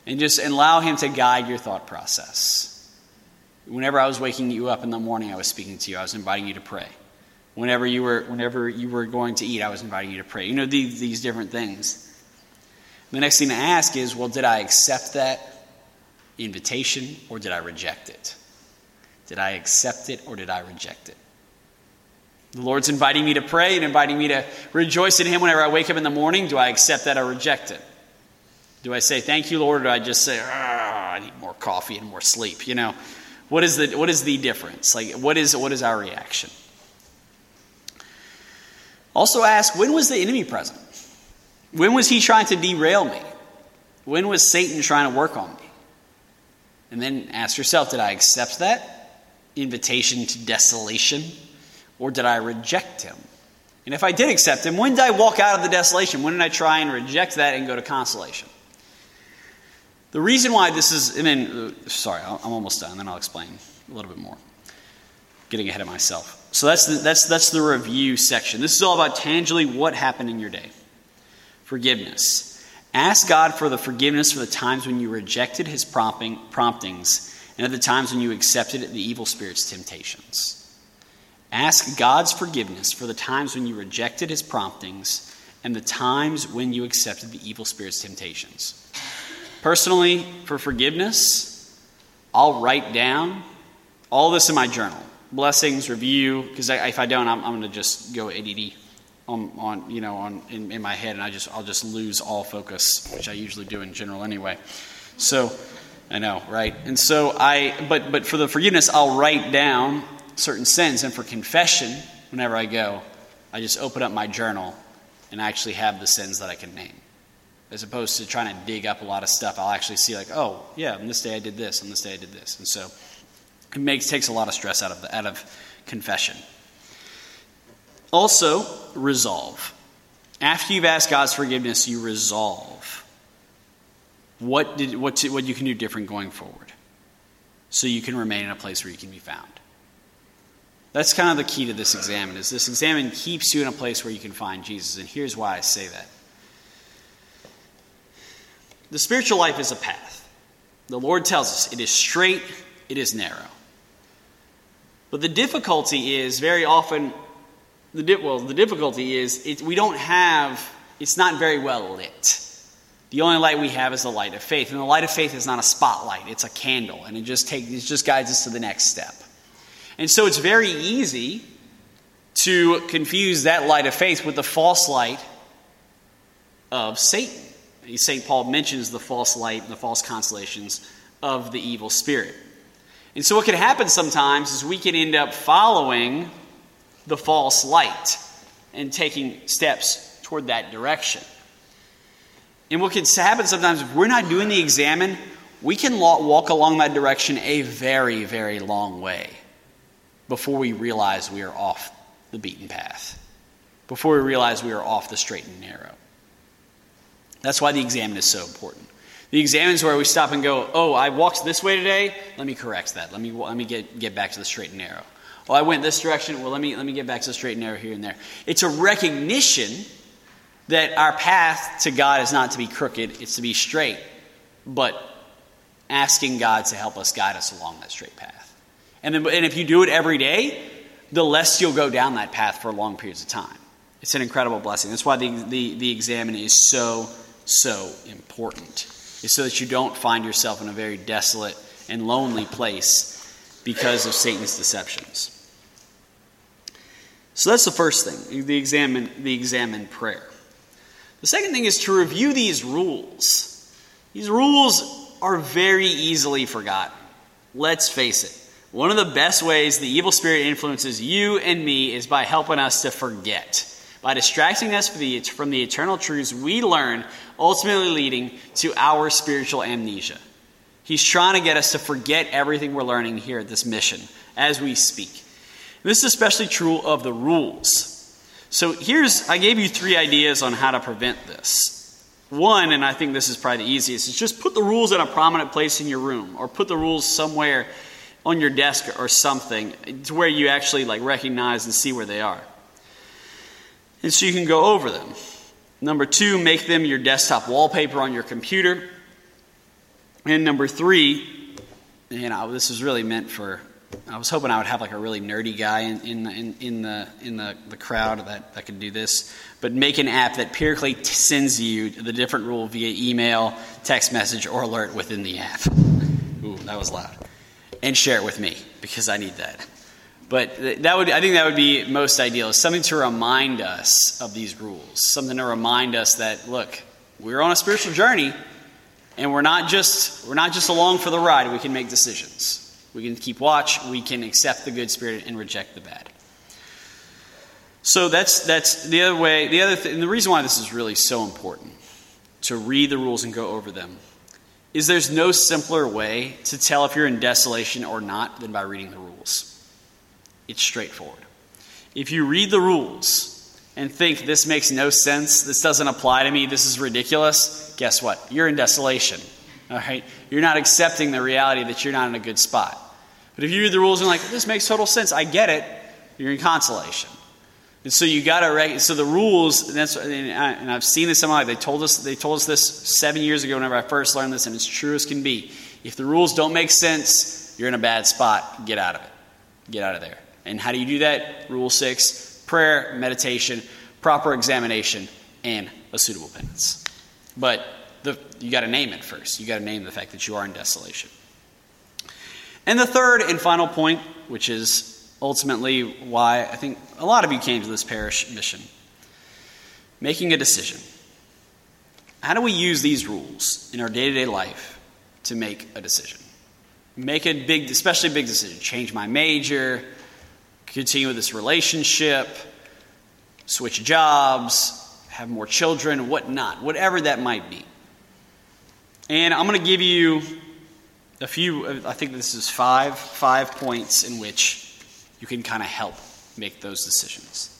and just allow Him to guide your thought process. Whenever I was waking you up in the morning, I was speaking to you. I was inviting you to pray. Whenever you were, whenever you were going to eat, I was inviting you to pray. You know, these, these different things. The next thing to ask is, well, did I accept that invitation or did I reject it? Did I accept it or did I reject it? The Lord's inviting me to pray and inviting me to rejoice in Him whenever I wake up in the morning. Do I accept that or reject it? Do I say, Thank you, Lord, or do I just say, ah, I need more coffee and more sleep? You know, what is the, what is the difference? Like, what is, what is our reaction? Also, ask, when was the enemy present? When was he trying to derail me? When was Satan trying to work on me? And then ask yourself, did I accept that invitation to desolation? Or did I reject him? And if I did accept him, when did I walk out of the desolation? When did I try and reject that and go to consolation? The reason why this is, I mean, uh, sorry, I'm almost done, then I'll explain a little bit more. Getting ahead of myself. So that's the, that's, that's the review section. This is all about tangibly what happened in your day. Forgiveness. Ask God for the forgiveness for the times when you rejected his prompting, promptings and at the times when you accepted the evil spirit's temptations. Ask God's forgiveness for the times when you rejected his promptings and the times when you accepted the evil spirit's temptations. Personally, for forgiveness, I'll write down all this in my journal blessings, review, because if I don't, I'm, I'm going to just go ADD on, on you know, on in, in, my head, and I just I'll just lose all focus, which I usually do in general anyway. So I know, right? And so I, but but for the forgiveness, I'll write down certain sins, and for confession, whenever I go, I just open up my journal and actually have the sins that I can name. As opposed to trying to dig up a lot of stuff, I'll actually see like, oh yeah, on this day I did this, on this day I did this, and so it makes takes a lot of stress out of the, out of confession. Also, resolve. After you've asked God's forgiveness, you resolve what, did, what, to, what you can do different going forward so you can remain in a place where you can be found. That's kind of the key to this examen is this examen keeps you in a place where you can find Jesus. And here's why I say that. The spiritual life is a path. The Lord tells us it is straight, it is narrow. But the difficulty is very often the well, the difficulty is it, we don't have. It's not very well lit. The only light we have is the light of faith, and the light of faith is not a spotlight; it's a candle, and it just takes it just guides us to the next step. And so it's very easy to confuse that light of faith with the false light of Satan. St. Paul mentions the false light and the false consolations of the evil spirit. And so, what can happen sometimes is we can end up following the false light and taking steps toward that direction. And what can happen sometimes if we're not doing the examen, we can walk along that direction a very, very long way before we realize we are off the beaten path, before we realize we are off the straight and narrow. That's why the examen is so important. The examen is where we stop and go, oh, I walked this way today. Let me correct that. Let me, let me get, get back to the straight and narrow. Well, I went this direction. Well, let me, let me get back to the straight and narrow here and there. It's a recognition that our path to God is not to be crooked, it's to be straight, but asking God to help us guide us along that straight path. And, then, and if you do it every day, the less you'll go down that path for long periods of time. It's an incredible blessing. That's why the, the, the examen is so, so important. It's so that you don't find yourself in a very desolate and lonely place because of Satan's deceptions. So that's the first thing, the examen, the examen prayer. The second thing is to review these rules. These rules are very easily forgotten. Let's face it. One of the best ways the evil spirit influences you and me is by helping us to forget, by distracting us from the, from the eternal truths we learn, ultimately leading to our spiritual amnesia. He's trying to get us to forget everything we're learning here at this mission as we speak. This is especially true of the rules. So here's, I gave you three ideas on how to prevent this. One, and I think this is probably the easiest, is just put the rules in a prominent place in your room or put the rules somewhere on your desk or something to where you actually like recognize and see where they are. And so you can go over them. Number two, make them your desktop wallpaper on your computer. And number three, you know, this is really meant for I was hoping I would have like a really nerdy guy in, in, in, in the, in the, the crowd that, that could do this. But make an app that periodically t- sends you the different rule via email, text message, or alert within the app. Ooh, that was loud. And share it with me because I need that. But that would, I think that would be most ideal. Something to remind us of these rules. Something to remind us that, look, we're on a spiritual journey, and we're not just we're not just along for the ride. We can make decisions. We can keep watch, we can accept the good spirit and reject the bad. So that's that's the other way. The other thing, and the reason why this is really so important to read the rules and go over them is there's no simpler way to tell if you're in desolation or not than by reading the rules. It's straightforward. If you read the rules and think this makes no sense, this doesn't apply to me, this is ridiculous, guess what? You're in desolation. All right? You're not accepting the reality that you're not in a good spot. But if you read the rules and like, this makes total sense, I get it, you're in consolation. And so you got to reg- so the rules, and, that's, and, I, and I've seen this in my life. They told us they told us this seven years ago whenever I first learned this, and it's true as can be. If the rules don't make sense, you're in a bad spot. Get out of it. Get out of there. And how do you do that? Rule six: prayer, meditation, proper examination, and a suitable penance. But the, you got to name it first. You got to name the fact that you are in desolation. And the third and final point, which is ultimately why I think a lot of you came to this parish mission making a decision. How do we use these rules in our day to day life to make a decision? Make a big, especially big decision. Change my major, continue with this relationship, switch jobs, have more children, whatnot, whatever that might be. And I'm going to give you a few, I think this is five, five points in which you can kind of help make those decisions.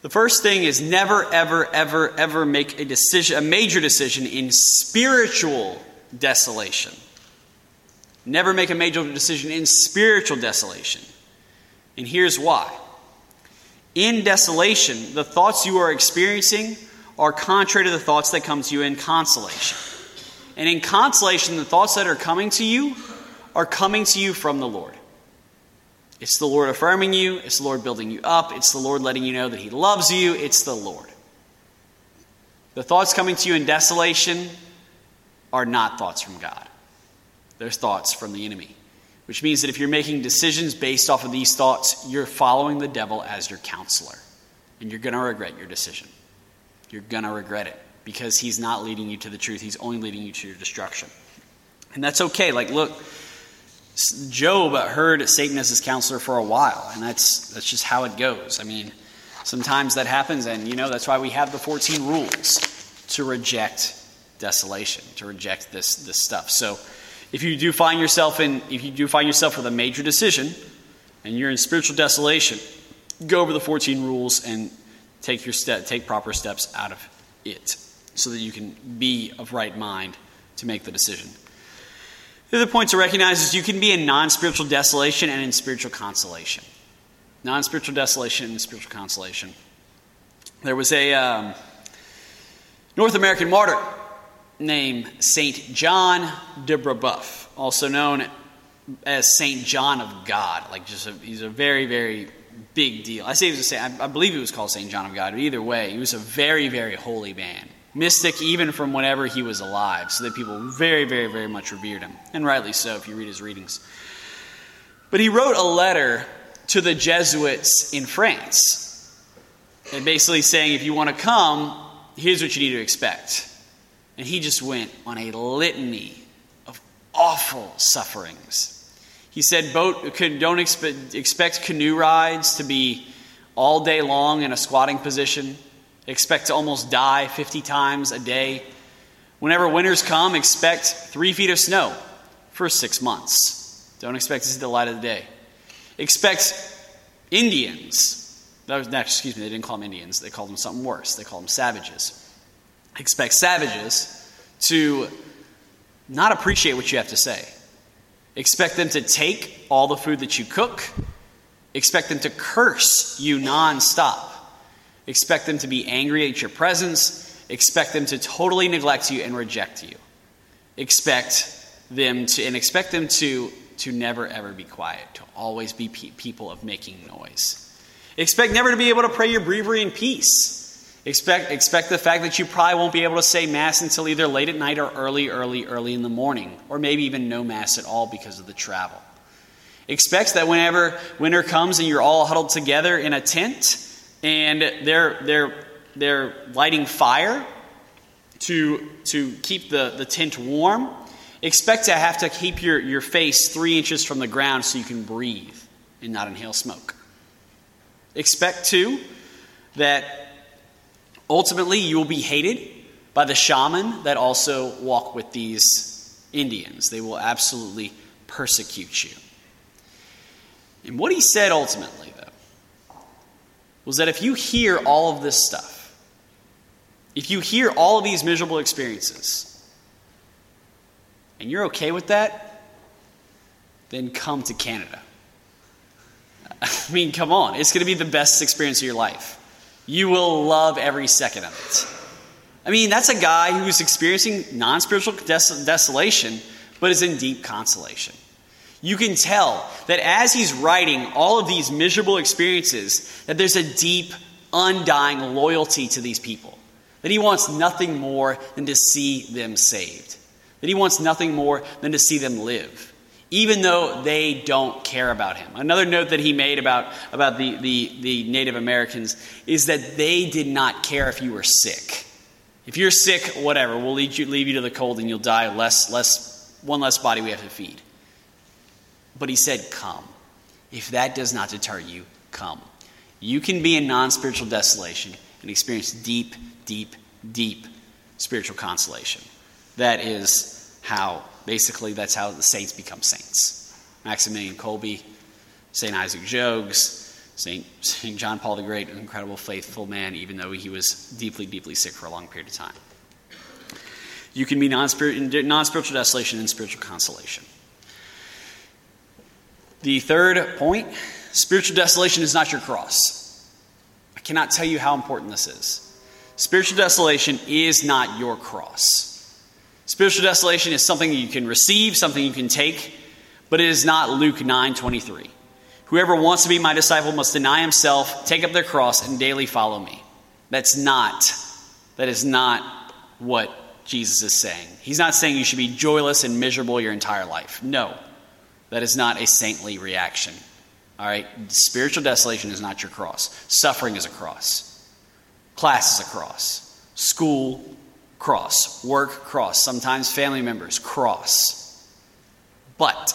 The first thing is never, ever, ever, ever make a decision, a major decision in spiritual desolation. Never make a major decision in spiritual desolation. And here's why. In desolation, the thoughts you are experiencing are contrary to the thoughts that come to you in consolation. And in consolation, the thoughts that are coming to you are coming to you from the Lord. It's the Lord affirming you, it's the Lord building you up, it's the Lord letting you know that He loves you, it's the Lord. The thoughts coming to you in desolation are not thoughts from God, they're thoughts from the enemy. Which means that if you're making decisions based off of these thoughts, you're following the devil as your counselor. And you're going to regret your decision. You're going to regret it because he's not leading you to the truth, he's only leading you to your destruction. And that's okay. Like, look, Job heard Satan as his counselor for a while, and that's, that's just how it goes. I mean, sometimes that happens, and you know, that's why we have the 14 rules to reject desolation, to reject this, this stuff. So if you do find yourself in, if you do find yourself with a major decision and you're in spiritual desolation, go over the 14 rules and take your step, take proper steps out of it so that you can be of right mind to make the decision. The other point to recognize is you can be in non spiritual desolation and in spiritual consolation. Non spiritual desolation and spiritual consolation. There was a um, North American martyr named St. John de Brebeuf, also known as St. John of God. Like, just a, he's a very, very big deal. I say he was a saint, I, believe he was called St. John of God, but either way, he was a very, very holy man mystic even from whenever he was alive, so that people very, very, very much revered him, and rightly so if you read his readings. But he wrote a letter to the Jesuits in France, and basically saying, if you want to come, here's what you need to expect. And he just went on a litany of awful sufferings. He said, boat, don't expect, expect canoe rides to be all day long in a squatting position Expect to almost die 50 times a day. Whenever winters come, expect three feet of snow for six months. Don't expect to see the light of the day. Expect Indians. Was, excuse me, they didn't call them Indians. They called them something worse. They called them savages. Expect savages to not appreciate what you have to say. Expect them to take all the food that you cook. Expect them to curse you nonstop. Expect them to be angry at your presence. Expect them to totally neglect you and reject you. Expect them to, and expect them to, to never ever be quiet, to always be pe- people of making noise. Expect never to be able to pray your breviary in peace. Expect, expect the fact that you probably won't be able to say Mass until either late at night or early, early, early in the morning, or maybe even no Mass at all because of the travel. Expect that whenever winter comes and you're all huddled together in a tent, and they're, they're, they're lighting fire to, to keep the, the tent warm. Expect to have to keep your, your face three inches from the ground so you can breathe and not inhale smoke. Expect, too, that ultimately you will be hated by the shaman that also walk with these Indians. They will absolutely persecute you. And what he said ultimately was that if you hear all of this stuff, if you hear all of these miserable experiences, and you're okay with that, then come to Canada. I mean, come on. It's going to be the best experience of your life. You will love every second of it. I mean, that's a guy who's experiencing non spiritual des- desolation, but is in deep consolation. You can tell that as he's writing all of these miserable experiences, that there's a deep, undying loyalty to these people. That he wants nothing more than to see them saved. That he wants nothing more than to see them live. even though they don't care about him. Another note that he made about, about the, the, the Native Americans is that they did not care if you were sick. If you're sick, whatever, we'll leave you, leave you to the cold and you'll die. Less, less, one less body we have to feed. But he said, Come. If that does not deter you, come. You can be in non spiritual desolation and experience deep, deep, deep spiritual consolation. That is how, basically, that's how the saints become saints. Maximilian Kolbe, St. Isaac Jogues, St. St. John Paul the Great, an incredible, faithful man, even though he was deeply, deeply sick for a long period of time. You can be non spiritual desolation and spiritual consolation. The third point spiritual desolation is not your cross. I cannot tell you how important this is. Spiritual desolation is not your cross. Spiritual desolation is something you can receive, something you can take, but it is not Luke 9 23. Whoever wants to be my disciple must deny himself, take up their cross, and daily follow me. That's not, that is not what Jesus is saying. He's not saying you should be joyless and miserable your entire life. No, that is not a saintly reaction. All right? Spiritual desolation is not your cross. Suffering is a cross. Class is a cross. School, cross. Work, cross. Sometimes family members, cross. But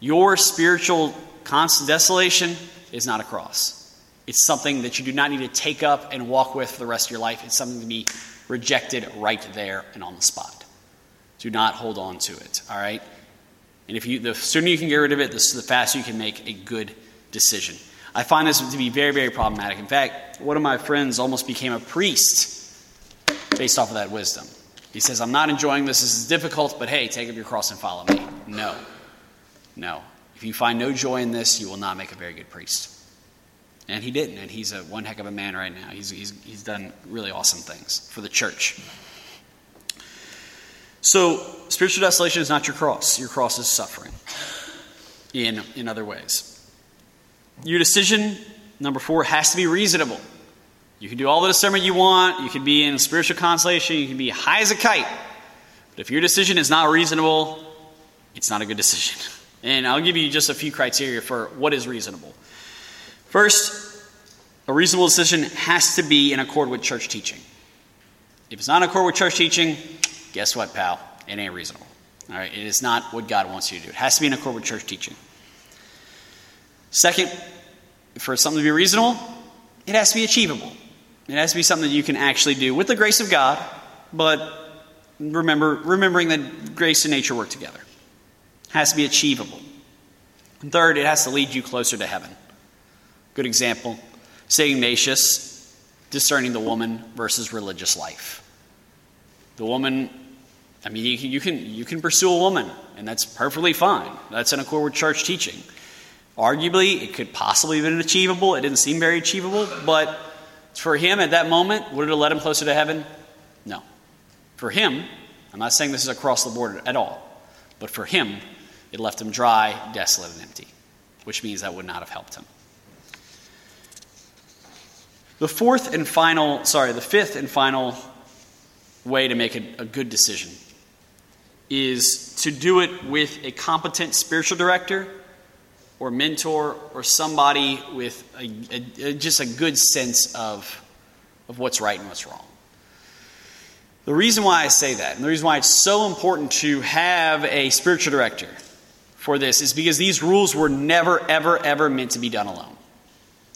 your spiritual constant desolation is not a cross. It's something that you do not need to take up and walk with for the rest of your life. It's something to be rejected right there and on the spot. Do not hold on to it, all right? And if you, the sooner you can get rid of it, the, the faster you can make a good decision. I find this to be very, very problematic. In fact, one of my friends almost became a priest based off of that wisdom. He says, I'm not enjoying this. This is difficult, but hey, take up your cross and follow me. No. No. If you find no joy in this, you will not make a very good priest. And he didn't, and he's a one heck of a man right now. He's, he's, he's done really awesome things for the church. So, spiritual desolation is not your cross. Your cross is suffering in, in other ways. Your decision, number four, has to be reasonable. You can do all the discernment you want, you can be in spiritual consolation, you can be high as a kite. But if your decision is not reasonable, it's not a good decision. And I'll give you just a few criteria for what is reasonable. First, a reasonable decision has to be in accord with church teaching. If it's not in accord with church teaching, guess what, pal? It ain't reasonable. All right, it is not what God wants you to do. It has to be in accord with church teaching. Second, for something to be reasonable, it has to be achievable. It has to be something that you can actually do with the grace of God, but remember, remembering that grace and nature work together. It has to be achievable. And third, it has to lead you closer to heaven. Good example St. Ignatius discerning the woman versus religious life. The woman, I mean, you can, you can, you can pursue a woman, and that's perfectly fine. That's in accord with church teaching. Arguably, it could possibly have been achievable. It didn't seem very achievable, but for him at that moment, would it have led him closer to heaven? No. For him, I'm not saying this is across the board at all, but for him, it left him dry, desolate, and empty, which means that would not have helped him. The fourth and final, sorry, the fifth and final way to make a, a good decision is to do it with a competent spiritual director or mentor or somebody with a, a, just a good sense of, of what's right and what's wrong. The reason why I say that, and the reason why it's so important to have a spiritual director for this, is because these rules were never, ever, ever meant to be done alone.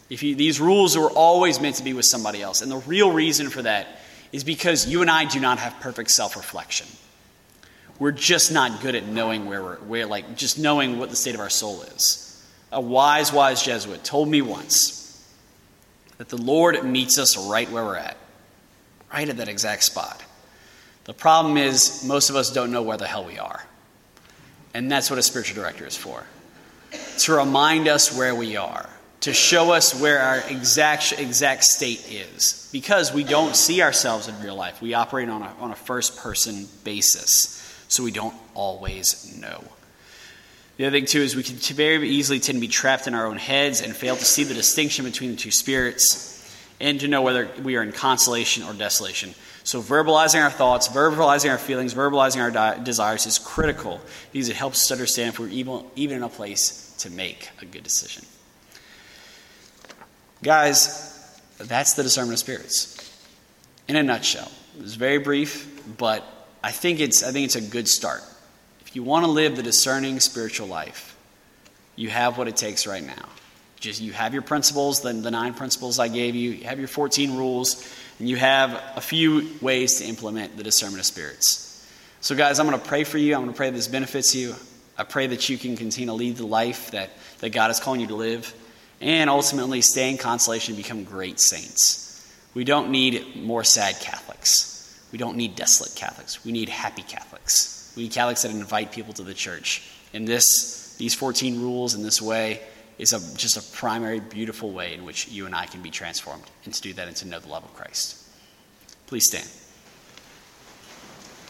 If you, these rules were always meant to be with somebody else. And the real reason for that is because you and I do not have perfect self reflection. We're just not good at knowing where we're, like, just knowing what the state of our soul is a wise, wise Jesuit told me once that the Lord meets us right where we're at, right at that exact spot. The problem is, most of us don't know where the hell we are. And that's what a spiritual director is for to remind us where we are, to show us where our exact, exact state is. Because we don't see ourselves in real life, we operate on a, on a first person basis, so we don't always know. The other thing, too, is we can very easily tend to be trapped in our own heads and fail to see the distinction between the two spirits and to know whether we are in consolation or desolation. So, verbalizing our thoughts, verbalizing our feelings, verbalizing our di- desires is critical because it helps us understand if we're even, even in a place to make a good decision. Guys, that's the discernment of spirits. In a nutshell. It was very brief, but I think it's, I think it's a good start. If you want to live the discerning spiritual life, you have what it takes right now. Just you have your principles, the, the nine principles I gave you, you have your 14 rules, and you have a few ways to implement the discernment of spirits. So, guys, I'm going to pray for you. I'm going to pray this benefits you. I pray that you can continue to lead the life that, that God is calling you to live and ultimately stay in consolation and become great saints. We don't need more sad Catholics. We don't need desolate Catholics. We need happy Catholics. We need Catholics that invite people to the church. And this, these 14 rules in this way is a, just a primary, beautiful way in which you and I can be transformed and to do that and to know the love of Christ. Please stand.